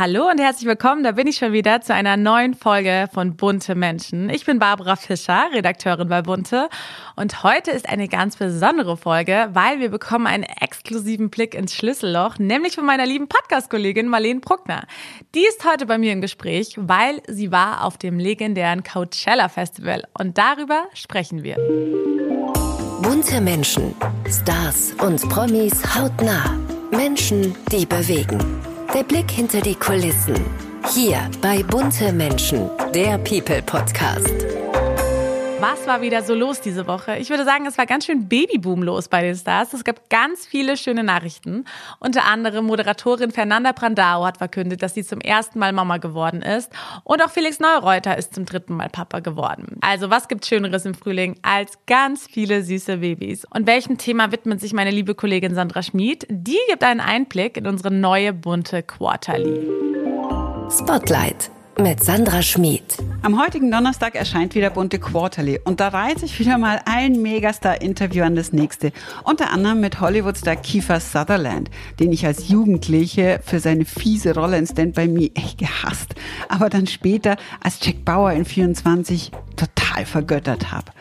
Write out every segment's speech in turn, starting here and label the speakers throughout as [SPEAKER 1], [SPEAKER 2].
[SPEAKER 1] Hallo und herzlich willkommen, da bin ich schon wieder zu einer neuen Folge von Bunte Menschen. Ich bin Barbara Fischer, Redakteurin bei Bunte und heute ist eine ganz besondere Folge, weil wir bekommen einen exklusiven Blick ins Schlüsselloch, nämlich von meiner lieben Podcast-Kollegin Marlene Bruckner. Die ist heute bei mir im Gespräch, weil sie war auf dem legendären Coachella Festival und darüber sprechen wir.
[SPEAKER 2] Bunte Menschen, Stars und Promis hautnah. Menschen, die bewegen. Der Blick hinter die Kulissen. Hier bei Bunte Menschen, der People Podcast.
[SPEAKER 1] Was war wieder so los diese Woche? Ich würde sagen, es war ganz schön Babyboom los bei den Stars. Es gab ganz viele schöne Nachrichten. Unter anderem Moderatorin Fernanda Brandao hat verkündet, dass sie zum ersten Mal Mama geworden ist. Und auch Felix Neureuter ist zum dritten Mal Papa geworden. Also was gibt Schöneres im Frühling als ganz viele süße Babys? Und welchem Thema widmet sich meine liebe Kollegin Sandra Schmid? Die gibt einen Einblick in unsere neue bunte Quarterly.
[SPEAKER 2] Spotlight mit Sandra Schmid.
[SPEAKER 3] Am heutigen Donnerstag erscheint wieder Bunte Quarterly und da reiht sich wieder mal ein Megastar-Interview an das nächste. Unter anderem mit Hollywoodstar Kiefer Sutherland, den ich als Jugendliche für seine fiese Rolle in Stand By Me echt gehasst, aber dann später als Jack Bauer in 24 total vergöttert habe.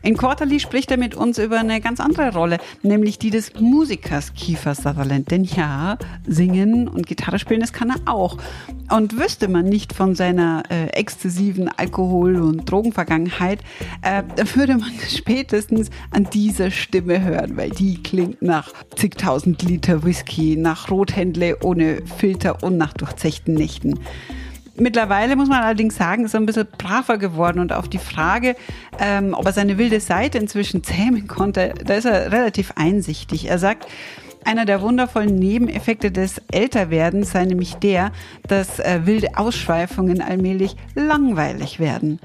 [SPEAKER 3] In Quarterly spricht er mit uns über eine ganz andere Rolle, nämlich die des Musikers Kiefer Sutherland. Denn ja, singen und Gitarre spielen, das kann er auch. Und wüsste man nicht von seiner äh, exzessiven Alkohol- und Drogenvergangenheit, äh, würde man spätestens an dieser Stimme hören, weil die klingt nach zigtausend Liter Whisky, nach Rothändle ohne Filter und nach durchzechten Nächten. Mittlerweile muss man allerdings sagen, ist er ein bisschen braver geworden und auf die Frage, ähm, ob er seine wilde Seite inzwischen zähmen konnte, da ist er relativ einsichtig. Er sagt, einer der wundervollen Nebeneffekte des Älterwerdens sei nämlich der, dass äh, wilde Ausschweifungen allmählich langweilig werden.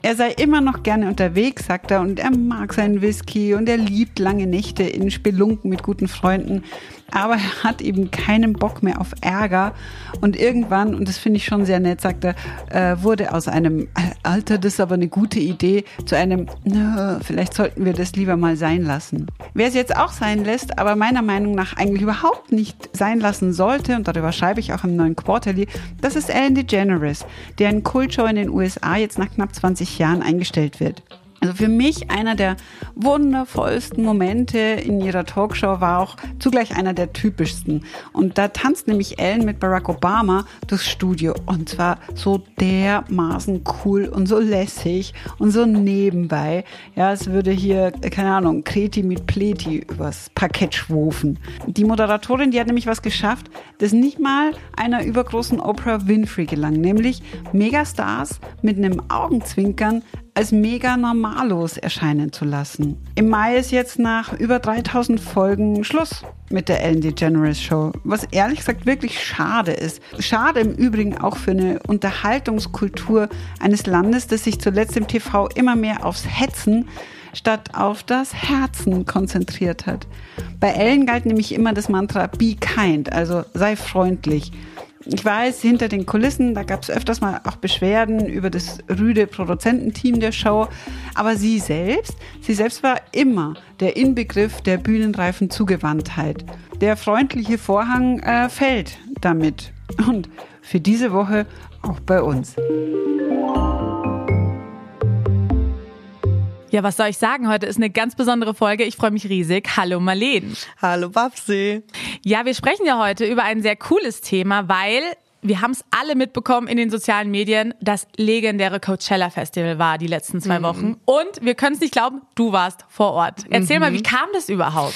[SPEAKER 3] Er sei immer noch gerne unterwegs, sagt er, und er mag seinen Whisky und er liebt lange Nächte in Spelunken mit guten Freunden aber er hat eben keinen Bock mehr auf Ärger. Und irgendwann, und das finde ich schon sehr nett, sagt er, äh, wurde aus einem, äh, Alter, das ist aber eine gute Idee, zu einem, nö, vielleicht sollten wir das lieber mal sein lassen. Wer es jetzt auch sein lässt, aber meiner Meinung nach eigentlich überhaupt nicht sein lassen sollte, und darüber schreibe ich auch im neuen Quarterly, das ist Ellen DeGeneres, deren Kultshow in den USA jetzt nach knapp 20 Jahren eingestellt wird. Also für mich einer der wundervollsten Momente in ihrer Talkshow war auch zugleich einer der typischsten. Und da tanzt nämlich Ellen mit Barack Obama durchs Studio. Und zwar so dermaßen cool und so lässig und so nebenbei. Ja, es würde hier, keine Ahnung, Kreti mit Pleti übers Parkett schwufen. Die Moderatorin, die hat nämlich was geschafft, das nicht mal einer übergroßen Oprah Winfrey gelang. Nämlich Megastars mit einem Augenzwinkern als mega normallos erscheinen zu lassen. Im Mai ist jetzt nach über 3000 Folgen Schluss mit der Ellen DeGeneres Show, was ehrlich gesagt wirklich schade ist. Schade im Übrigen auch für eine Unterhaltungskultur eines Landes, das sich zuletzt im TV immer mehr aufs Hetzen statt auf das Herzen konzentriert hat. Bei Ellen galt nämlich immer das Mantra Be kind, also sei freundlich. Ich weiß, hinter den Kulissen, da gab es öfters mal auch Beschwerden über das rüde Produzententeam der Show. Aber sie selbst, sie selbst war immer der Inbegriff der bühnenreifen Zugewandtheit. Der freundliche Vorhang äh, fällt damit. Und für diese Woche auch bei uns.
[SPEAKER 1] Ja, was soll ich sagen? Heute ist eine ganz besondere Folge. Ich freue mich riesig. Hallo Marleen.
[SPEAKER 4] Hallo Babsi.
[SPEAKER 1] Ja, wir sprechen ja heute über ein sehr cooles Thema, weil wir haben es alle mitbekommen in den sozialen Medien. Das legendäre Coachella Festival war die letzten zwei mhm. Wochen. Und wir können es nicht glauben, du warst vor Ort. Erzähl mhm. mal, wie kam das überhaupt?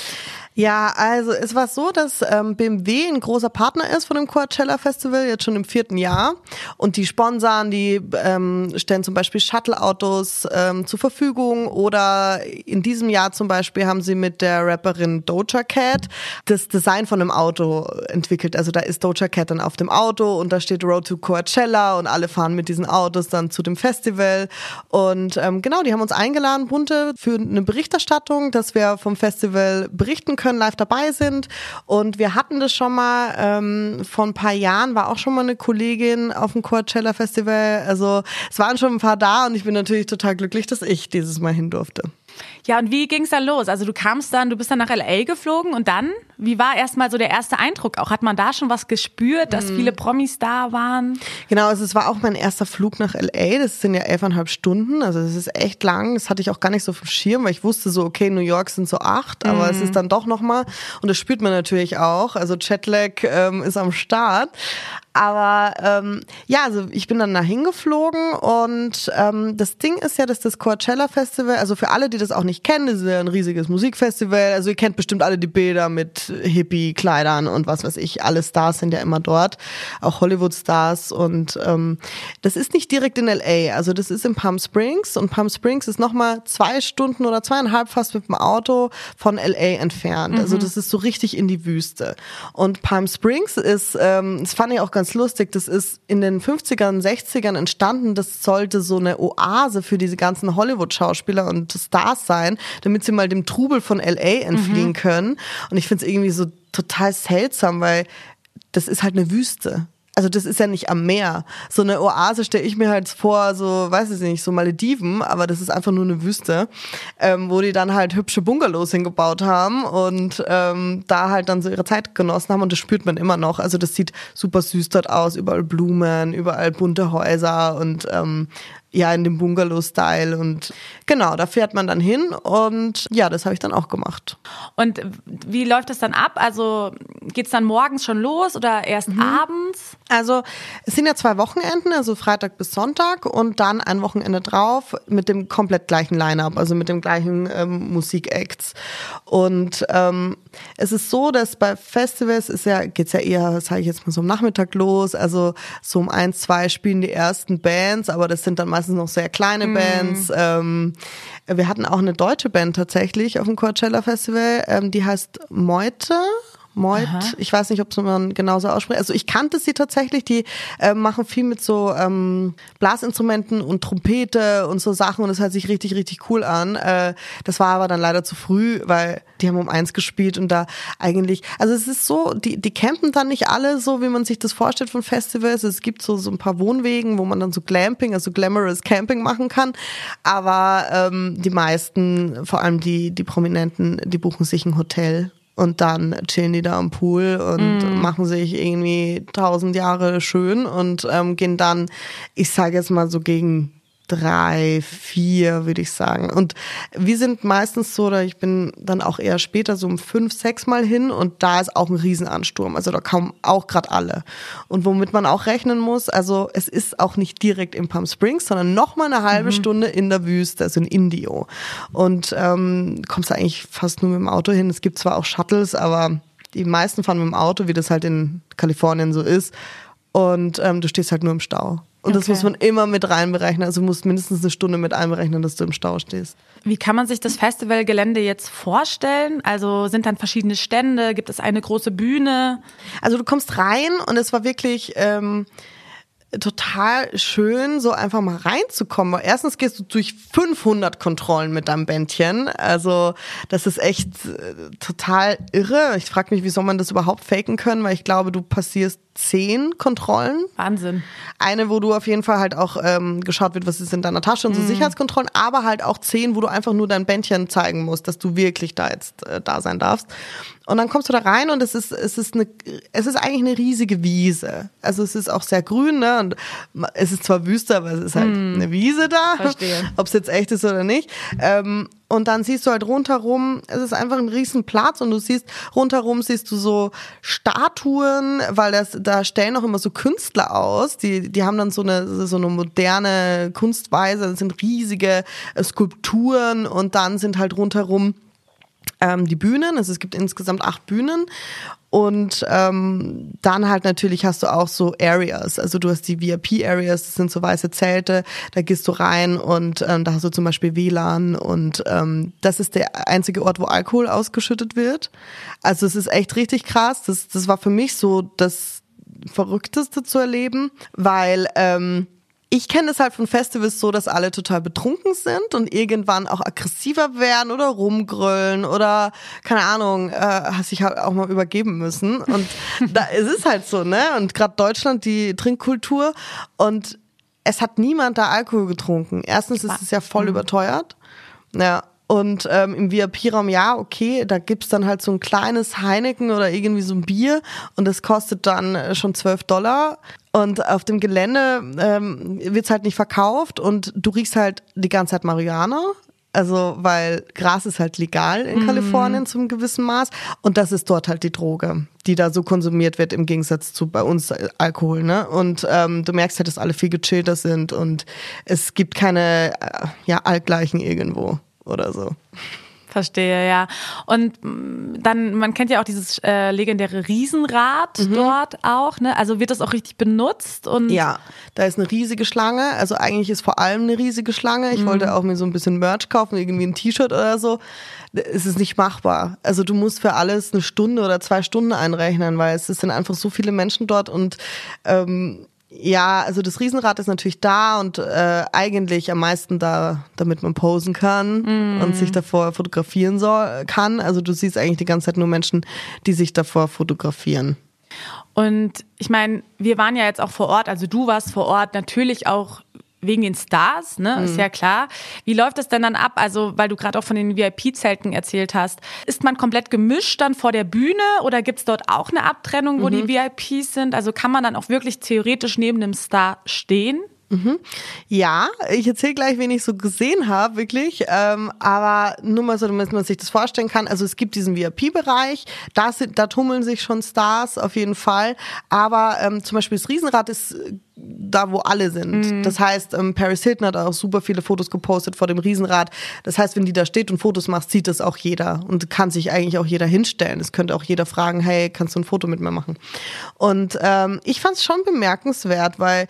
[SPEAKER 4] Ja, also es war so, dass ähm, BMW ein großer Partner ist von dem Coachella Festival, jetzt schon im vierten Jahr. Und die sponsern, die ähm, stellen zum Beispiel Shuttle-Autos ähm, zur Verfügung oder in diesem Jahr zum Beispiel haben sie mit der Rapperin Doja Cat das Design von einem Auto entwickelt. Also da ist Doja Cat dann auf dem Auto und da steht Road to Coachella und alle fahren mit diesen Autos dann zu dem Festival. Und ähm, genau, die haben uns eingeladen, Bunte, für eine Berichterstattung, dass wir vom Festival berichten können können, live dabei sind. Und wir hatten das schon mal ähm, vor ein paar Jahren, war auch schon mal eine Kollegin auf dem Coachella Festival. Also es waren schon ein paar da und ich bin natürlich total glücklich, dass ich dieses Mal hin durfte.
[SPEAKER 1] Ja, und wie ging's dann los? Also du kamst dann, du bist dann nach LA geflogen und dann, wie war erstmal so der erste Eindruck? Auch hat man da schon was gespürt, dass viele Promis da waren?
[SPEAKER 4] Genau, also es war auch mein erster Flug nach LA. Das sind ja elfeinhalb Stunden. Also das ist echt lang. Das hatte ich auch gar nicht so dem Schirm, weil ich wusste so, okay, New York sind so acht, aber es ist dann doch nochmal. Und das spürt man natürlich auch. Also Jetlag ähm, ist am Start. Aber ähm, ja, also ich bin dann dahin geflogen und ähm, das Ding ist ja, dass das Coachella Festival, also für alle, die das auch nicht kennen, das ist ja ein riesiges Musikfestival. Also ihr kennt bestimmt alle die Bilder mit Hippie-Kleidern und was weiß ich. Alle Stars sind ja immer dort, auch Hollywood-Stars. Und ähm, das ist nicht direkt in LA, also das ist in Palm Springs und Palm Springs ist nochmal zwei Stunden oder zweieinhalb fast mit dem Auto von LA entfernt. Also das ist so richtig in die Wüste. Und Palm Springs ist, ähm, das fand ich auch ganz lustig, das ist in den 50ern, 60ern entstanden, das sollte so eine Oase für diese ganzen Hollywood-Schauspieler und Stars sein, damit sie mal dem Trubel von LA entfliehen können. Und ich finde es irgendwie so total seltsam, weil das ist halt eine Wüste. Also das ist ja nicht am Meer. So eine Oase stelle ich mir halt vor, so, weiß ich nicht, so Malediven, aber das ist einfach nur eine Wüste, ähm, wo die dann halt hübsche Bungalows hingebaut haben und ähm, da halt dann so ihre Zeit genossen haben und das spürt man immer noch. Also das sieht super süß dort aus, überall Blumen, überall bunte Häuser und ähm, ja, in dem Bungalow-Style und genau, da fährt man dann hin und ja, das habe ich dann auch gemacht.
[SPEAKER 1] Und wie läuft das dann ab? Also geht's dann morgens schon los oder erst abends?
[SPEAKER 4] Also es sind ja zwei Wochenenden, also Freitag bis Sonntag und dann ein Wochenende drauf mit dem komplett gleichen Line-up, also mit dem gleichen ähm, Musikacts. Und ähm, es ist so, dass bei Festivals ist ja, geht's ja eher, sage ich jetzt mal so am Nachmittag los, also so um eins, zwei spielen die ersten Bands, aber das sind dann meistens noch sehr kleine Bands. Ähm, wir hatten auch eine deutsche Band tatsächlich auf dem Coachella Festival, ähm, die heißt Meute. Meut, ich weiß nicht, ob man genauso ausspricht. Also ich kannte sie tatsächlich, die äh, machen viel mit so ähm, Blasinstrumenten und Trompete und so Sachen und das hört sich richtig, richtig cool an. Äh, das war aber dann leider zu früh, weil die haben um eins gespielt und da eigentlich, also es ist so, die, die campen dann nicht alle so, wie man sich das vorstellt von Festivals. Es gibt so, so ein paar Wohnwegen, wo man dann so Glamping, also Glamorous Camping machen kann. Aber ähm, die meisten, vor allem die, die Prominenten, die buchen sich ein Hotel und dann chillen die da am Pool und machen sich irgendwie tausend Jahre schön und ähm, gehen dann, ich sage jetzt mal so gegen drei, vier, würde ich sagen. Und wir sind meistens so, oder ich bin dann auch eher später so um fünf, sechs Mal hin und da ist auch ein Riesenansturm. Also da kommen auch gerade alle. Und womit man auch rechnen muss, also es ist auch nicht direkt in Palm Springs, sondern noch mal eine halbe Stunde in der Wüste, also in Indio. Und ähm, kommst du eigentlich fast nur mit dem Auto hin. Es gibt zwar auch Shuttles, aber die meisten fahren mit dem Auto, wie das halt in Kalifornien so ist. Und ähm, du stehst halt nur im Stau. Und das
[SPEAKER 1] Okay.
[SPEAKER 4] muss man immer mit reinberechnen. Also du musst mindestens eine Stunde mit einberechnen, dass du im Stau stehst.
[SPEAKER 1] Wie kann man sich das Festivalgelände jetzt vorstellen? Also sind dann verschiedene Stände? Gibt es eine große Bühne?
[SPEAKER 4] Also du kommst rein und es war wirklich ähm, total schön, so einfach mal reinzukommen. Weil Erstens gehst du durch 500 Kontrollen mit deinem Bändchen. Also das ist echt äh, total irre. Ich frage mich, wie soll man das überhaupt faken können, weil ich glaube, du passierst zehn Kontrollen.
[SPEAKER 1] Wahnsinn.
[SPEAKER 4] Eine, wo du auf jeden Fall halt auch ähm, geschaut wird, was ist in deiner Tasche und so Sicherheitskontrollen, aber halt auch zehn, wo du einfach nur dein Bändchen zeigen musst, dass du wirklich da jetzt äh, da sein darfst. Und dann kommst du da rein und es ist es ist eine es ist eigentlich eine riesige Wiese. Also es ist auch sehr grün, ne? Und es ist zwar Wüste, aber es ist halt eine Wiese da.
[SPEAKER 1] Verstehe.
[SPEAKER 4] Ob es jetzt echt ist oder nicht. Ähm, und dann siehst du halt rundherum, es ist einfach ein riesen Platz und du siehst, rundherum siehst du so Statuen, weil das, da stellen auch immer so Künstler aus, die, die haben dann so eine, so eine moderne Kunstweise, das sind riesige äh, Skulpturen und dann sind halt rundherum ähm, die Bühnen, also es gibt insgesamt acht Bühnen. Und ähm, dann halt natürlich hast du auch so Areas, also du hast die VIP-Areas, das sind so weiße Zelte, da gehst du rein und ähm, da hast du zum Beispiel WLAN und ähm, das ist der einzige Ort, wo Alkohol ausgeschüttet wird. Also es ist echt richtig krass, das, das war für mich so das Verrückteste zu erleben, weil ähm, ich kenne es halt von Festivals so, dass alle total betrunken sind und irgendwann auch aggressiver werden oder rumgröllen oder keine Ahnung, äh, hast sich halt auch mal übergeben müssen. Und da ist es halt so, ne? Und gerade Deutschland, die Trinkkultur und es hat niemand da Alkohol getrunken. Erstens ist es ja voll überteuert. Ja. Und ähm, im VIP-Raum, ja, okay, da gibt's dann halt so ein kleines Heineken oder irgendwie so ein Bier und das kostet dann äh, schon 12 Dollar. Und auf dem Gelände ähm, wird's halt nicht verkauft und du riechst halt die ganze Zeit Marihuana. Also, weil Gras ist halt legal in Kalifornien zum gewissen Maß. Und das ist dort halt die Droge, die da so konsumiert wird im Gegensatz zu bei uns äh, Alkohol, ne? Und ähm, du merkst halt, dass alle viel gechillter sind und es gibt keine äh, ja, Altgleichen irgendwo oder so.
[SPEAKER 1] Verstehe, ja. Und dann, man kennt ja auch dieses äh, legendäre Riesenrad dort auch, ne? Also wird das auch richtig benutzt und
[SPEAKER 4] Ja, da ist eine riesige Schlange. Also eigentlich ist vor allem eine riesige Schlange. Ich wollte auch mir so ein bisschen Merch kaufen, irgendwie ein T-Shirt oder so. Es ist nicht machbar. Also du musst für alles eine Stunde oder zwei Stunden einrechnen, weil es sind einfach so viele Menschen dort und ähm, ja, also das Riesenrad ist natürlich da und äh, eigentlich am meisten da, damit man posen kann und sich davor fotografieren soll, kann. Also du siehst eigentlich die ganze Zeit nur Menschen, die sich davor fotografieren.
[SPEAKER 1] Und ich meine, wir waren ja jetzt auch vor Ort, also du warst vor Ort natürlich auch wegen den Stars, ne, ist ja klar. Wie läuft das denn dann ab? Also, weil du gerade auch von den VIP-Zelten erzählt hast, ist man komplett gemischt dann vor der Bühne oder gibt's dort auch eine Abtrennung, wo die VIPs sind? Also kann man dann auch wirklich theoretisch neben einem Star stehen?
[SPEAKER 4] Ja, ich erzähle gleich, wen ich so gesehen habe, wirklich. Ähm, aber nur mal so, damit man sich das vorstellen kann. Also es gibt diesen VIP-Bereich, da, sind, da tummeln sich schon Stars auf jeden Fall. Aber ähm, zum Beispiel das Riesenrad ist da, wo alle sind. Das heißt, ähm, Paris Hilton hat auch super viele Fotos gepostet vor dem Riesenrad. Das heißt, wenn die da steht und Fotos macht, sieht das auch jeder und kann sich eigentlich auch jeder hinstellen. Es könnte auch jeder fragen, hey, kannst du ein Foto mit mir machen? Und ähm, ich fand es schon bemerkenswert, weil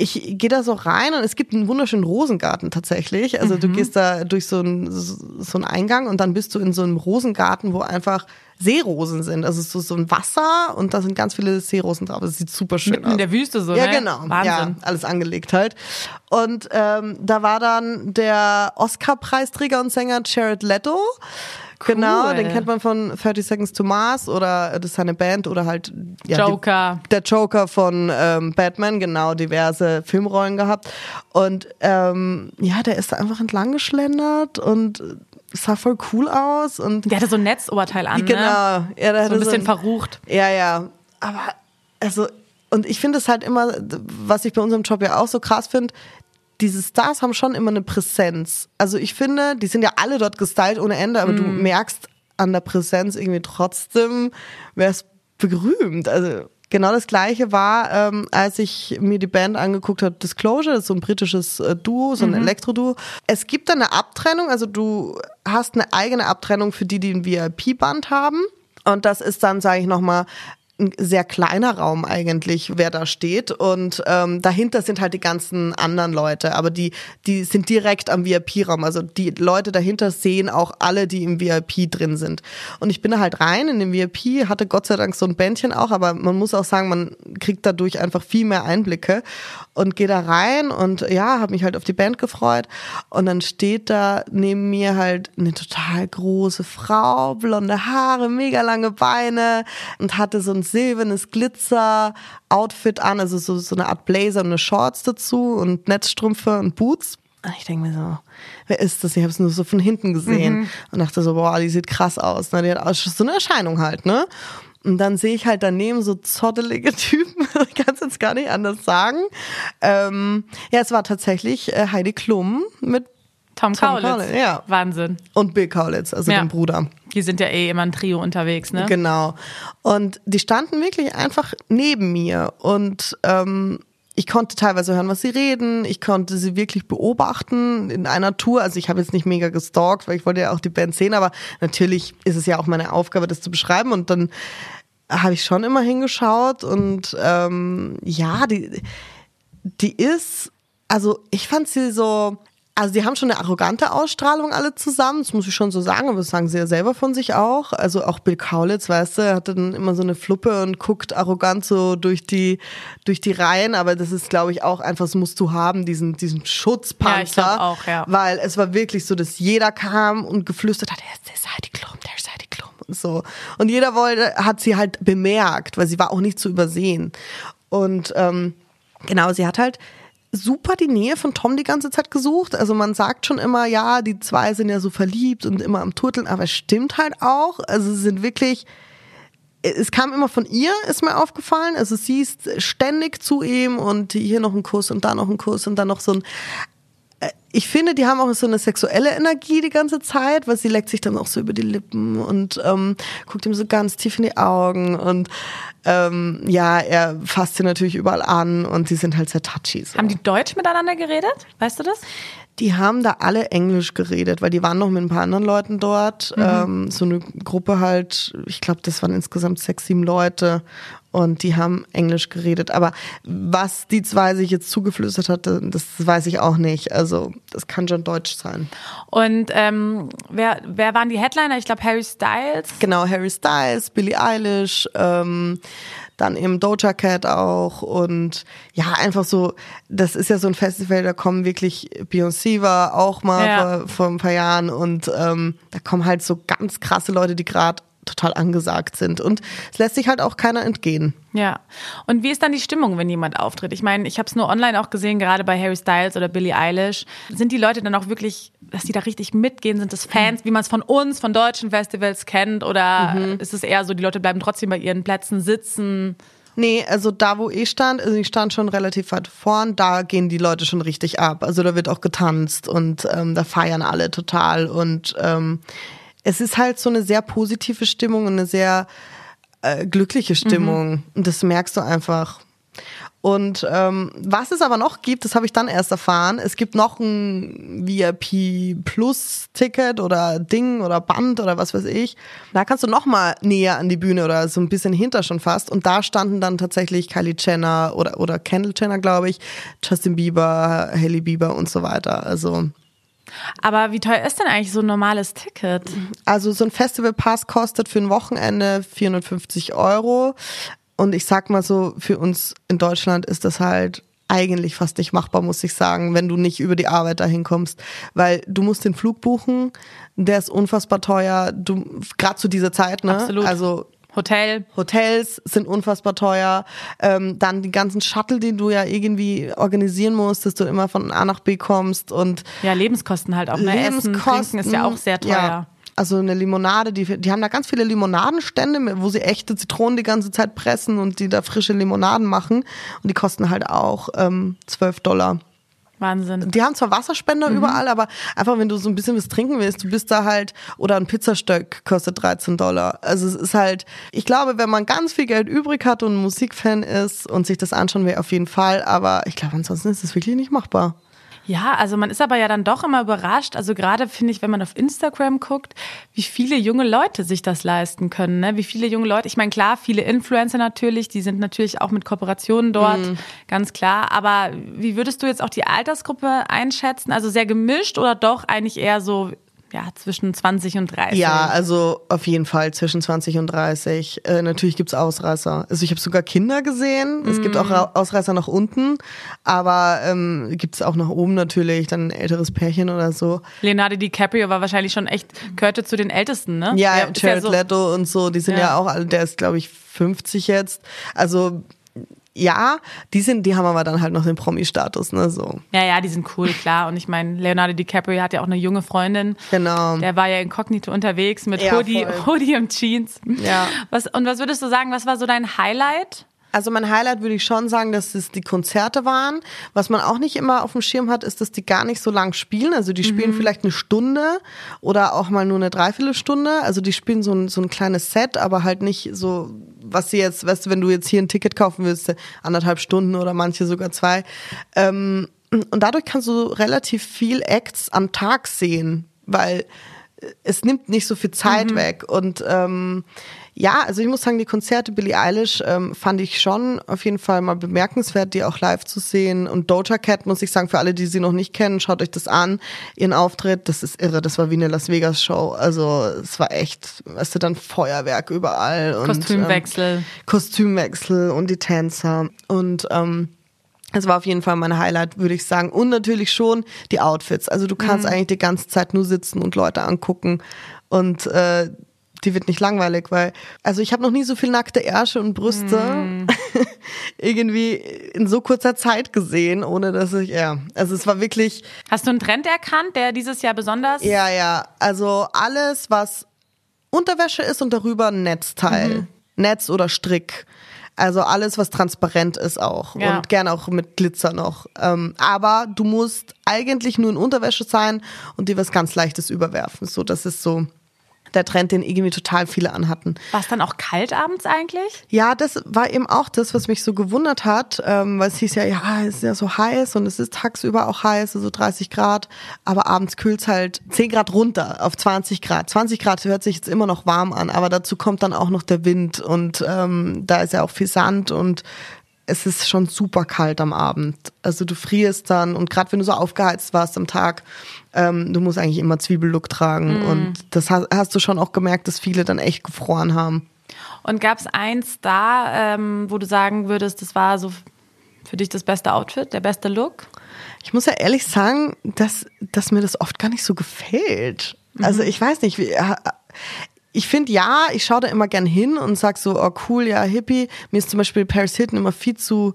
[SPEAKER 4] ich gehe da so rein und es gibt einen wunderschönen Rosengarten tatsächlich. Also du gehst da durch so einen, so einen Eingang und dann bist du in so einem Rosengarten, wo einfach Seerosen sind. Also so, so ein Wasser und da sind ganz viele Seerosen drauf. Das sieht super schön
[SPEAKER 1] Mitten
[SPEAKER 4] aus.
[SPEAKER 1] in der Wüste so,
[SPEAKER 4] Ja,
[SPEAKER 1] ne?
[SPEAKER 4] genau.
[SPEAKER 1] Wahnsinn.
[SPEAKER 4] Ja, alles angelegt halt. Und ähm, da war dann der Oscar-Preisträger und Sänger Jared Leto. Genau, den kennt man von 30 Seconds to Mars oder das ist seine Band oder halt ja, die-
[SPEAKER 1] Joker.
[SPEAKER 4] der Joker von ähm, Batman, genau, diverse Filmrollen gehabt. Und ähm, ja, der ist da einfach entlang geschlendert und sah voll cool aus. Und
[SPEAKER 1] Der hatte so ein Netzoberteil an,
[SPEAKER 4] genau,
[SPEAKER 1] ne?
[SPEAKER 4] ja, der
[SPEAKER 1] So ein bisschen
[SPEAKER 4] ein-
[SPEAKER 1] verrucht.
[SPEAKER 4] ja, ja. Aber also, und ich finde es halt immer, was ich bei unserem Job ja auch so krass finde, diese Stars haben schon immer eine Präsenz. Also ich finde, die sind ja alle dort gestylt ohne Ende, aber du merkst an der Präsenz irgendwie trotzdem, wer ist berühmt. Also genau das gleiche war, ähm, als ich mir die Band angeguckt habe, Disclosure, das ist so ein britisches äh, Duo, so ein Elektro-Duo. Es gibt da eine Abtrennung, also du hast eine eigene Abtrennung für die, die ein VIP-Band haben. Und das ist dann, sage ich nochmal, ein sehr kleiner Raum eigentlich, wer da steht. Und ähm, dahinter sind halt die ganzen anderen Leute, aber die, die sind direkt am VIP-Raum. Also die Leute dahinter sehen auch alle, die im VIP drin sind. Und ich bin da halt rein in den VIP, hatte Gott sei Dank so ein Bändchen auch, aber man muss auch sagen, man kriegt dadurch einfach viel mehr Einblicke und gehe da rein und ja, habe mich halt auf die Band gefreut. Und dann steht da neben mir halt eine total große Frau, blonde Haare, mega lange Beine und hatte so ein silbernes Glitzer-Outfit an, also so, so eine Art Blazer und eine Shorts dazu und Netzstrümpfe und Boots. Und ich denke mir so, wer ist das? Ich habe es nur so von hinten gesehen und dachte so, boah, die sieht krass aus. Ne? Die hat auch so eine Erscheinung halt, ne? Und dann sehe ich halt daneben so zottelige Typen, ich kann es jetzt gar nicht anders sagen. Ähm, ja, es war tatsächlich äh, Heidi Klum mit
[SPEAKER 1] Tom,
[SPEAKER 4] Tom
[SPEAKER 1] Kaulitz.
[SPEAKER 4] Kaulitz, ja.
[SPEAKER 1] Wahnsinn.
[SPEAKER 4] und Bill Kaulitz, also
[SPEAKER 1] Ja.
[SPEAKER 4] dem Bruder.
[SPEAKER 1] Die sind ja eh immer ein Trio unterwegs, ne?
[SPEAKER 4] Genau. Und die standen wirklich einfach neben mir und ähm, ich konnte teilweise hören, was sie reden. Ich konnte sie wirklich beobachten in einer Tour. Also ich habe jetzt nicht mega gestalkt, weil ich wollte ja auch die Band sehen, aber natürlich ist es ja auch meine Aufgabe, das zu beschreiben. Und dann habe ich schon immer hingeschaut und ähm, ja, die, die ist, also ich fand sie so, also die haben schon eine arrogante Ausstrahlung alle zusammen, das muss ich schon so sagen, aber das sagen sie ja selber von sich auch. Also auch Bill Kaulitz, weißt du, hat dann immer so eine Fluppe und guckt arrogant so durch die, durch die Reihen, aber das ist, glaube ich, auch einfach, das musst du haben, diesen, diesen Schutzpanzer.
[SPEAKER 1] Ja, ich auch, ja.
[SPEAKER 4] Weil es war wirklich so, dass jeder kam und geflüstert hat, der ist Heidi Klum, der ist Heidi Klum und so. Und jeder wollte, hat sie halt bemerkt, weil sie war auch nicht zu übersehen. Und ähm, genau, sie hat halt super die Nähe von Tom die ganze Zeit gesucht. Also man sagt schon immer, ja, die zwei sind ja so verliebt und immer am Turteln, aber es stimmt halt auch. Also sie sind wirklich, es kam immer von ihr, ist mir aufgefallen. Also sie ist ständig zu ihm und hier noch ein Kuss und da noch ein Kuss und dann noch so ein. Ich finde, die haben auch so eine sexuelle Energie die ganze Zeit, weil sie leckt sich dann auch so über die Lippen und ähm, guckt ihm so ganz tief in die Augen und ähm, ja, er fasst sie natürlich überall an und sie sind halt sehr touchy. So.
[SPEAKER 1] Haben die Deutsch miteinander geredet? Weißt du das?
[SPEAKER 4] Die haben da alle Englisch geredet, weil die waren noch mit ein paar anderen Leuten dort. Mhm. Ähm, so eine Gruppe halt, ich glaube, das waren insgesamt sechs, sieben Leute und die haben Englisch geredet. Aber was die zwei sich jetzt zugeflüstert hat, das weiß ich auch nicht. Also das kann schon Deutsch sein.
[SPEAKER 1] Und ähm, wer, wer waren die Headliner? Ich glaube Harry Styles.
[SPEAKER 4] Genau, Harry Styles, Billie Eilish, ähm, dann eben Doja Cat auch und ja, einfach so, das ist ja so ein Festival, da kommen wirklich, Beyoncé war auch mal ja. vor, vor ein paar Jahren und ähm, da kommen halt so ganz krasse Leute, die gerade total angesagt sind. Und es lässt sich halt auch keiner entgehen.
[SPEAKER 1] Ja. Und wie ist dann die Stimmung, wenn jemand auftritt? Ich meine, ich habe es nur online auch gesehen, gerade bei Harry Styles oder Billie Eilish. Sind die Leute dann auch wirklich, dass die da richtig mitgehen? Sind das Fans, wie man es von uns, von deutschen Festivals kennt? Oder mhm. ist es eher so, die Leute bleiben trotzdem bei ihren Plätzen sitzen?
[SPEAKER 4] Nee, also da, wo ich stand, also ich stand schon relativ weit vorn, da gehen die Leute schon richtig ab. Also da wird auch getanzt und ähm, da feiern alle total. Und ähm, es ist halt so eine sehr positive Stimmung und eine sehr äh, glückliche Stimmung. Mhm. Und das merkst du einfach. Und ähm, was es aber noch gibt, das habe ich dann erst erfahren. Es gibt noch ein VIP Plus Ticket oder Ding oder Band oder was weiß ich. Da kannst du noch mal näher an die Bühne oder so ein bisschen hinter schon fast. Und da standen dann tatsächlich Kylie Jenner oder oder Kendall Jenner, glaube ich, Justin Bieber, Haley Bieber und so weiter. Also
[SPEAKER 1] aber wie teuer ist denn eigentlich so ein normales Ticket?
[SPEAKER 4] Also so ein Festivalpass kostet für ein Wochenende 450 Euro. Und ich sag mal so, für uns in Deutschland ist das halt eigentlich fast nicht machbar, muss ich sagen, wenn du nicht über die Arbeit dahin kommst, weil du musst den Flug buchen, der ist unfassbar teuer, du gerade zu dieser Zeit, ne?
[SPEAKER 1] Absolut.
[SPEAKER 4] Also
[SPEAKER 1] Hotel.
[SPEAKER 4] Hotels sind unfassbar teuer. Ähm, dann die ganzen Shuttle, die du ja irgendwie organisieren musst, dass du immer von A nach B kommst und
[SPEAKER 1] ja Lebenskosten halt auch. Ne? Lebenskosten Essen, Trinken ist ja auch sehr teuer. Ja.
[SPEAKER 4] Also eine Limonade, die, die haben da ganz viele Limonadenstände, wo sie echte Zitronen die ganze Zeit pressen und die da frische Limonaden machen. Und die kosten halt auch ähm, 12 Dollar.
[SPEAKER 1] Wahnsinn.
[SPEAKER 4] Die haben zwar Wasserspender mhm. überall, aber einfach, wenn du so ein bisschen was trinken willst, du bist da halt, oder ein Pizzastück kostet 13 Dollar. Also es ist halt, ich glaube, wenn man ganz viel Geld übrig hat und ein Musikfan ist und sich das anschauen will, auf jeden Fall, aber ich glaube, ansonsten ist es wirklich nicht machbar.
[SPEAKER 1] Ja, also man ist aber ja dann doch immer überrascht. Also gerade finde ich, wenn man auf Instagram guckt, wie viele junge Leute sich das leisten können. Ne? Wie viele junge Leute, ich meine, klar, viele Influencer natürlich, die sind natürlich auch mit Kooperationen dort, mhm. ganz klar. Aber wie würdest du jetzt auch die Altersgruppe einschätzen? Also sehr gemischt oder doch eigentlich eher so ja, zwischen 20 und 30.
[SPEAKER 4] Ja, also auf jeden Fall zwischen 20 und 30. Äh, natürlich gibt's Ausreißer. Also ich habe sogar Kinder gesehen. Es gibt auch mm. Ausreißer nach unten, aber ähm, gibt's auch nach oben natürlich, dann ein älteres Pärchen oder so.
[SPEAKER 1] Leonardo DiCaprio war wahrscheinlich schon echt, gehörte zu den Ältesten, ne?
[SPEAKER 4] Ja, Jared ja so Leto und so, die sind ja, ja auch alle, der ist glaube ich 50 jetzt. Also ja, die sind, die haben aber dann halt noch den Promi-Status, ne, so.
[SPEAKER 1] Ja, ja, die sind cool, klar. Und ich meine, Leonardo DiCaprio hat ja auch eine junge Freundin.
[SPEAKER 4] Genau.
[SPEAKER 1] Der war ja inkognito unterwegs mit ja, Hoodie, Hoodie und Jeans.
[SPEAKER 4] Ja.
[SPEAKER 1] Was, und was würdest du sagen, was war so dein Highlight
[SPEAKER 4] also mein Highlight würde ich schon sagen, dass es die Konzerte waren. Was man auch nicht immer auf dem Schirm hat, ist, dass die gar nicht so lang spielen. Also die spielen mhm. vielleicht eine Stunde oder auch mal nur eine Dreiviertelstunde. Also die spielen so ein, so ein kleines Set, aber halt nicht so, was sie jetzt, weißt du, wenn du jetzt hier ein Ticket kaufen willst, anderthalb Stunden oder manche sogar zwei. Ähm, und dadurch kannst du relativ viel Acts am Tag sehen, weil es nimmt nicht so viel Zeit mhm. weg. Und ähm, ja, also ich muss sagen, die Konzerte Billie Eilish ähm, fand ich schon auf jeden Fall mal bemerkenswert, die auch live zu sehen. Und Doja Cat, muss ich sagen, für alle, die sie noch nicht kennen, schaut euch das an. Ihren Auftritt, das ist irre. Das war wie eine Las Vegas Show. Also es war echt, weißt du, dann Feuerwerk überall. Und,
[SPEAKER 1] Kostümwechsel.
[SPEAKER 4] Ähm, Kostümwechsel und die Tänzer. Und ähm, es war auf jeden Fall mein Highlight, würde ich sagen. Und natürlich schon die Outfits. Also du kannst mhm. eigentlich die ganze Zeit nur sitzen und Leute angucken. Und äh, die wird nicht langweilig, weil, also ich habe noch nie so viel nackte Ärsche und Brüste. Mm. irgendwie in so kurzer Zeit gesehen, ohne dass ich, ja, also es war wirklich.
[SPEAKER 1] Hast du einen Trend erkannt, der dieses Jahr besonders?
[SPEAKER 4] Ja, ja, also alles, was Unterwäsche ist und darüber ein Netzteil, mhm. Netz oder Strick. Also alles, was transparent ist auch ja. und gerne auch mit Glitzer noch. Ähm, aber du musst eigentlich nur in Unterwäsche sein und dir was ganz Leichtes überwerfen. So, das ist so der Trend, den irgendwie total viele anhatten.
[SPEAKER 1] War es dann auch kalt abends eigentlich?
[SPEAKER 4] Ja, das war eben auch das, was mich so gewundert hat, ähm, weil es hieß ja, ja, es ist ja so heiß und es ist tagsüber auch heiß, also 30 Grad, aber abends kühlt es halt 10 Grad runter auf 20 Grad. 20 Grad hört sich jetzt immer noch warm an, aber dazu kommt dann auch noch der Wind und ähm, da ist ja auch viel Sand und es ist schon super kalt am Abend. Also du frierst dann und gerade wenn du so aufgeheizt warst am Tag, ähm, du musst eigentlich immer Zwiebellook tragen. Mm. Und das hast, hast, du schon auch gemerkt, dass viele dann echt gefroren haben.
[SPEAKER 1] Und gab es eins da, ähm, wo du sagen würdest, das war so für dich das beste Outfit, der beste Look?
[SPEAKER 4] Ich muss ja ehrlich sagen, dass, dass mir das oft gar nicht so gefällt. Mhm. Also ich weiß nicht, wie, ich finde ja, ich schaue da immer gern hin und sag so, oh cool, ja, Hippie. Mir ist zum Beispiel Paris Hilton immer viel zu,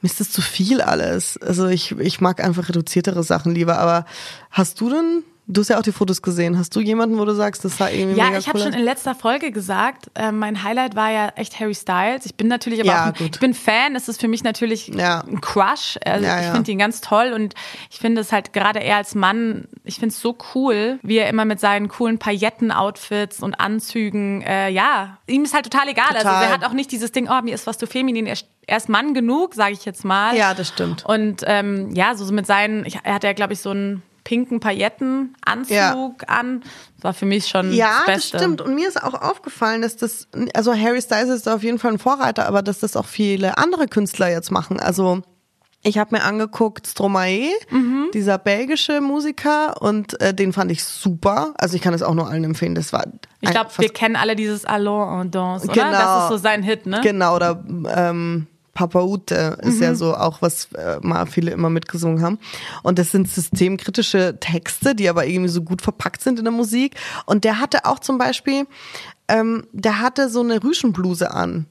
[SPEAKER 4] mir ist das zu viel alles. Also ich, ich mag einfach reduziertere Sachen lieber. Aber hast du denn Du hast ja auch die Fotos gesehen. Hast du jemanden, wo du sagst, das sah irgendwie
[SPEAKER 1] Ja,
[SPEAKER 4] mega
[SPEAKER 1] ich habe
[SPEAKER 4] cool
[SPEAKER 1] schon in letzter Folge gesagt, äh, mein Highlight war ja echt Harry Styles. Ich bin natürlich aber ja, auch ein, ich bin Fan. Es ist für mich natürlich ja. ein Crush. Also ja, ich finde ihn ganz toll und ich finde es halt gerade er als Mann, ich finde es so cool, wie er immer mit seinen coolen Pailletten-Outfits und Anzügen, äh, ja, ihm ist halt total egal. Total. Also er hat auch nicht dieses Ding, oh, mir ist was zu feminin. Er, er ist Mann genug, sage ich jetzt mal.
[SPEAKER 4] Ja, das stimmt.
[SPEAKER 1] Und ähm, ja, so, so mit seinen, ich, er hat ja, glaube ich, so ein pinken Paillettenanzug ja. an. Das war für mich schon
[SPEAKER 4] ja,
[SPEAKER 1] das Beste.
[SPEAKER 4] Ja, das stimmt. Und mir ist auch aufgefallen, dass das, also Harry Styles ist auf jeden Fall ein Vorreiter, aber dass das auch viele andere Künstler jetzt machen. Also ich habe mir angeguckt Stromae, mhm. dieser belgische Musiker, und äh, den fand ich super. Also ich kann es auch nur allen empfehlen. Das war
[SPEAKER 1] ich glaube, wir kennen alle dieses Allons en Danse, oder? Genau, das ist so sein Hit, ne?
[SPEAKER 4] Genau, oder ähm, Papaute ist mhm. ja so auch, was äh, mal viele immer mitgesungen haben. Und das sind systemkritische Texte, die aber irgendwie so gut verpackt sind in der Musik. Und der hatte auch zum Beispiel, ähm, der hatte so eine Rüschenbluse an.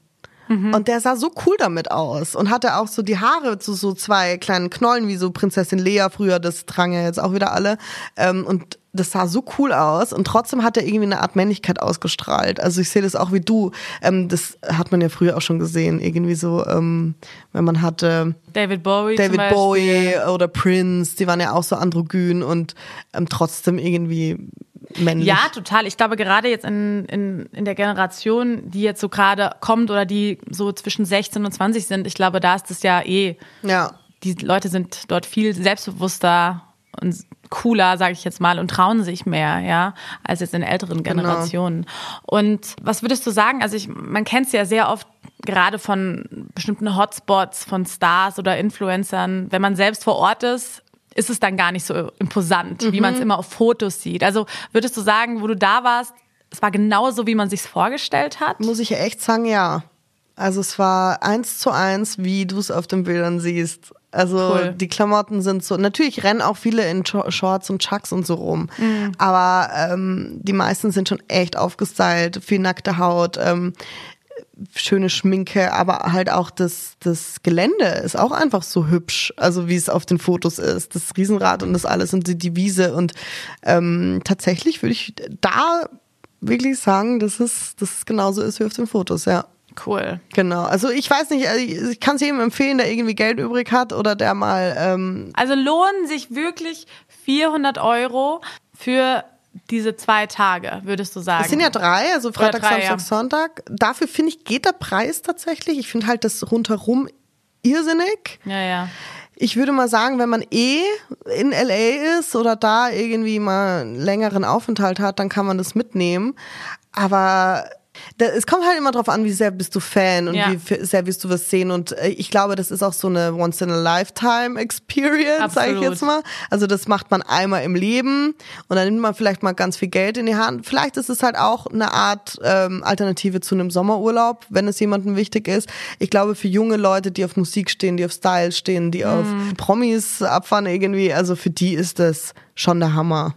[SPEAKER 4] Mhm. Und der sah so cool damit aus und hatte auch so die Haare zu so zwei kleinen Knollen, wie so Prinzessin Lea früher, das tragen ja jetzt auch wieder alle. Ähm, und das sah so cool aus und trotzdem hat er irgendwie eine Art Männlichkeit ausgestrahlt. Also ich sehe das auch wie du. Ähm, das hat man ja früher auch schon gesehen. Irgendwie so, ähm, wenn man hatte
[SPEAKER 1] David Bowie,
[SPEAKER 4] David Bowie oder Prince, die waren ja auch so androgyn und ähm, trotzdem irgendwie männlich.
[SPEAKER 1] Ja, total. Ich glaube, gerade jetzt in, in, in der Generation, die jetzt so gerade kommt oder die so zwischen 16 und 20 sind, ich glaube, da ist es ja eh.
[SPEAKER 4] Ja.
[SPEAKER 1] Die Leute sind dort viel selbstbewusster und cooler, sage ich jetzt mal, und trauen sich mehr, ja, als jetzt in älteren genau. Generationen. Genau. Und was würdest du sagen? Also ich, man kennt es ja sehr oft gerade von bestimmten Hotspots von Stars oder Influencern. Wenn man selbst vor Ort ist, ist es dann gar nicht so imposant, mhm. wie man es immer auf Fotos sieht. Also würdest du sagen, wo du da warst, es war genauso, wie man sich vorgestellt hat?
[SPEAKER 4] Muss ich echt sagen, ja. Also es war eins zu eins, wie du es auf den Bildern siehst. Also cool. die Klamotten sind so, natürlich rennen auch viele in Shorts und Chucks und so rum, mhm. aber ähm, die meisten sind schon echt aufgestylt, viel nackte Haut, ähm, schöne Schminke, aber halt auch das, das Gelände ist auch einfach so hübsch, also wie es auf den Fotos ist, das Riesenrad und das alles und die, die Wiese und ähm, tatsächlich würde ich da wirklich sagen, dass es, dass es genauso ist wie auf den Fotos, ja.
[SPEAKER 1] Cool.
[SPEAKER 4] Genau. Also ich weiß nicht, also ich kann es jedem empfehlen, der irgendwie Geld übrig hat oder der mal. Ähm
[SPEAKER 1] also lohnen sich wirklich 400 Euro für diese zwei Tage, würdest du sagen?
[SPEAKER 4] Es sind ja drei, also Freitag, drei, Samstag, ja. Sonntag. Dafür finde ich, geht der Preis tatsächlich. Ich finde halt das rundherum irrsinnig.
[SPEAKER 1] Ja, ja.
[SPEAKER 4] Ich würde mal sagen, wenn man eh in LA ist oder da irgendwie mal einen längeren Aufenthalt hat, dann kann man das mitnehmen. Aber da, es kommt halt immer drauf an, wie sehr bist du Fan und ja. wie sehr willst du was sehen. Und äh, ich glaube, das ist auch so eine Once-in-a-Lifetime-Experience, sage ich jetzt mal. Also das macht man einmal im Leben und dann nimmt man vielleicht mal ganz viel Geld in die Hand. Vielleicht ist es halt auch eine Art ähm, Alternative zu einem Sommerurlaub, wenn es jemandem wichtig ist. Ich glaube, für junge Leute, die auf Musik stehen, die auf Style stehen, die mhm. auf Promis abfahren irgendwie, also für die ist das schon der Hammer.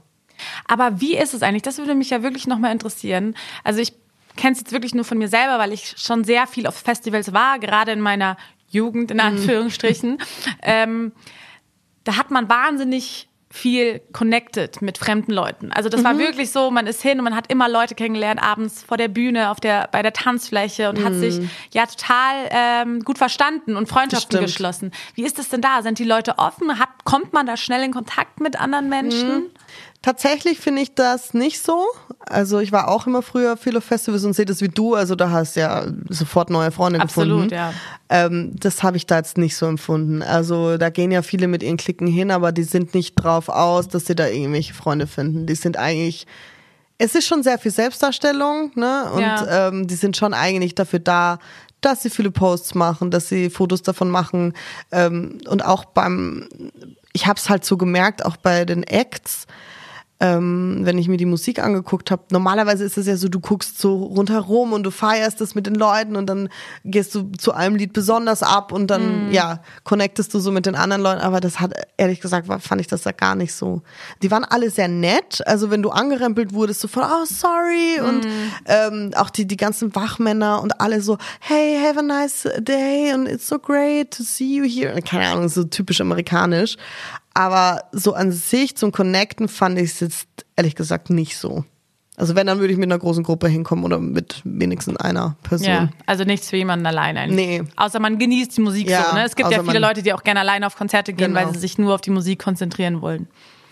[SPEAKER 1] Aber wie ist es eigentlich? Das würde mich ja wirklich nochmal interessieren. Also ich kenne es jetzt wirklich nur von mir selber, weil ich schon sehr viel auf Festivals war, gerade in meiner Jugend in Anführungsstrichen, ähm, da hat man wahnsinnig viel connected mit fremden Leuten. Also das war wirklich so, man ist hin und man hat immer Leute kennengelernt, abends vor der Bühne, auf der, bei der Tanzfläche und hat sich ja total ähm, gut verstanden und Freundschaften geschlossen. Wie ist es denn da? Sind die Leute offen? Hat, kommt man da schnell in Kontakt mit anderen Menschen?
[SPEAKER 4] Tatsächlich finde ich das nicht so. Also ich war auch immer früher viel auf Festivals und sehe das wie du. Also da hast ja sofort neue Freunde
[SPEAKER 1] Absolut,
[SPEAKER 4] gefunden.
[SPEAKER 1] ja.
[SPEAKER 4] Ähm, das habe ich da jetzt nicht so empfunden. Also da gehen ja viele mit ihren Klicken hin, aber die sind nicht drauf aus, dass sie da irgendwelche Freunde finden. Die sind eigentlich es ist schon sehr viel Selbstdarstellung, ne? Und
[SPEAKER 1] Ja.
[SPEAKER 4] ähm, die sind schon eigentlich dafür da, dass sie viele Posts machen, dass sie Fotos davon machen. Ähm, und auch beim, ich habe es halt so gemerkt, auch bei den Acts, ähm, wenn ich mir die Musik angeguckt habe, normalerweise ist es ja so, du guckst so rundherum und du feierst das mit den Leuten und dann gehst du zu einem Lied besonders ab und dann, ja, connectest du so mit den anderen Leuten. Aber das hat, ehrlich gesagt, fand ich das da gar nicht so. Die waren alle sehr nett. Also wenn du angerempelt wurdest, so von, oh, sorry. Und ähm, auch die, die ganzen Wachmänner und alle so, hey, have a nice day and it's so great to see you here. Keine Ahnung, so typisch amerikanisch. Aber so an sich zum Connecten fand ich es jetzt ehrlich gesagt nicht so. Also wenn, dann würde ich mit einer großen Gruppe hinkommen oder mit wenigstens einer Person.
[SPEAKER 1] Ja, also nichts für jemanden alleine. eigentlich.
[SPEAKER 4] Nee.
[SPEAKER 1] Außer man genießt die Musik
[SPEAKER 4] Ja,
[SPEAKER 1] so. Ne? Es gibt ja viele Leute, die auch gerne alleine auf Konzerte gehen,
[SPEAKER 4] Genau.
[SPEAKER 1] weil sie sich nur auf die Musik konzentrieren wollen.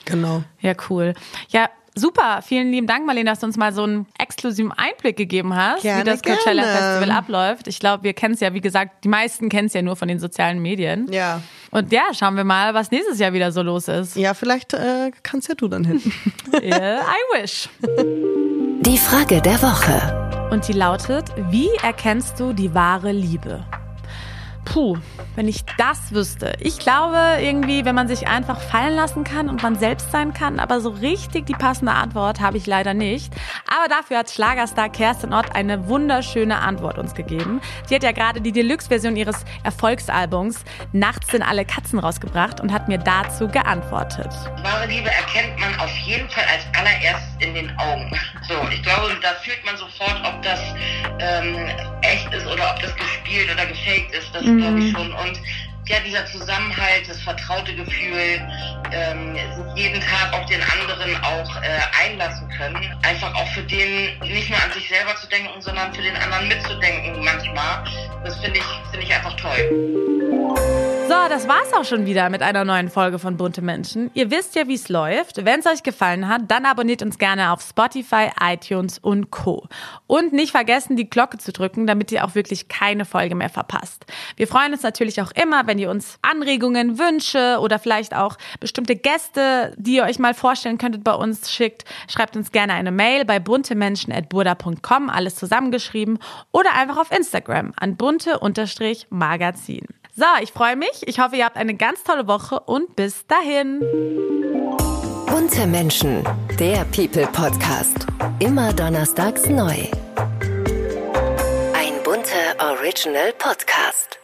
[SPEAKER 4] Genau.
[SPEAKER 1] Ja, cool. Ja, super. Vielen lieben Dank, Marlene, dass du uns mal so einen exklusiven Einblick gegeben hast,
[SPEAKER 4] Gerne,
[SPEAKER 1] wie das Coachella
[SPEAKER 4] gerne.
[SPEAKER 1] Festival abläuft. Ich glaube, wir kennen es ja, wie gesagt, die meisten kennen es ja nur von den sozialen Medien.
[SPEAKER 4] Ja.
[SPEAKER 1] Und ja, schauen wir mal, was nächstes Jahr wieder so los ist.
[SPEAKER 4] Ja, vielleicht äh, kannst ja du dann hin.
[SPEAKER 1] Yeah, I wish.
[SPEAKER 2] Die Frage der Woche.
[SPEAKER 1] Und die lautet, wie erkennst du die wahre Liebe? Puh, wenn ich das wüsste. Ich glaube irgendwie, wenn man sich einfach fallen lassen kann und man selbst sein kann, aber so richtig die passende Antwort habe ich leider nicht. Aber dafür hat Schlagerstar Kerstin Ott eine wunderschöne Antwort uns gegeben. Sie hat ja gerade die Deluxe-Version ihres Erfolgsalbums Nachts sind alle Katzen rausgebracht und hat mir dazu geantwortet.
[SPEAKER 5] Wahre Liebe erkennt man auf jeden Fall als allererstes in den Augen. So, ich glaube, da fühlt man sofort, ob das ähm, echt ist oder ob das gespielt oder gefaked ist. Das glaube ich schon. Und ja, dieser Zusammenhalt, das vertraute Gefühl, ähm, sich jeden Tag auf den anderen auch äh, einlassen können. Einfach auch für den nicht nur an sich selber zu denken, sondern für den anderen mitzudenken manchmal. Das finde ich, finde ich einfach toll.
[SPEAKER 1] So, das war's auch schon wieder mit einer neuen Folge von Bunte Menschen. Ihr wisst ja, wie es läuft. Wenn es euch gefallen hat, dann abonniert uns gerne auf Spotify, iTunes und Co. Und nicht vergessen, die Glocke zu drücken, damit ihr auch wirklich keine Folge mehr verpasst. Wir freuen uns natürlich auch immer, wenn ihr uns Anregungen, Wünsche oder vielleicht auch bestimmte Gäste, die ihr euch mal vorstellen könntet, bei uns schickt. Schreibt uns gerne eine Mail bei buntemenschen.burda.com, alles zusammengeschrieben, oder einfach auf Instagram an bunte-magazin. So, ich freue mich. Ich hoffe, ihr habt eine ganz tolle Woche und bis dahin.
[SPEAKER 2] Bunte Menschen, der People Podcast. Immer donnerstags neu. Ein bunter Original Podcast.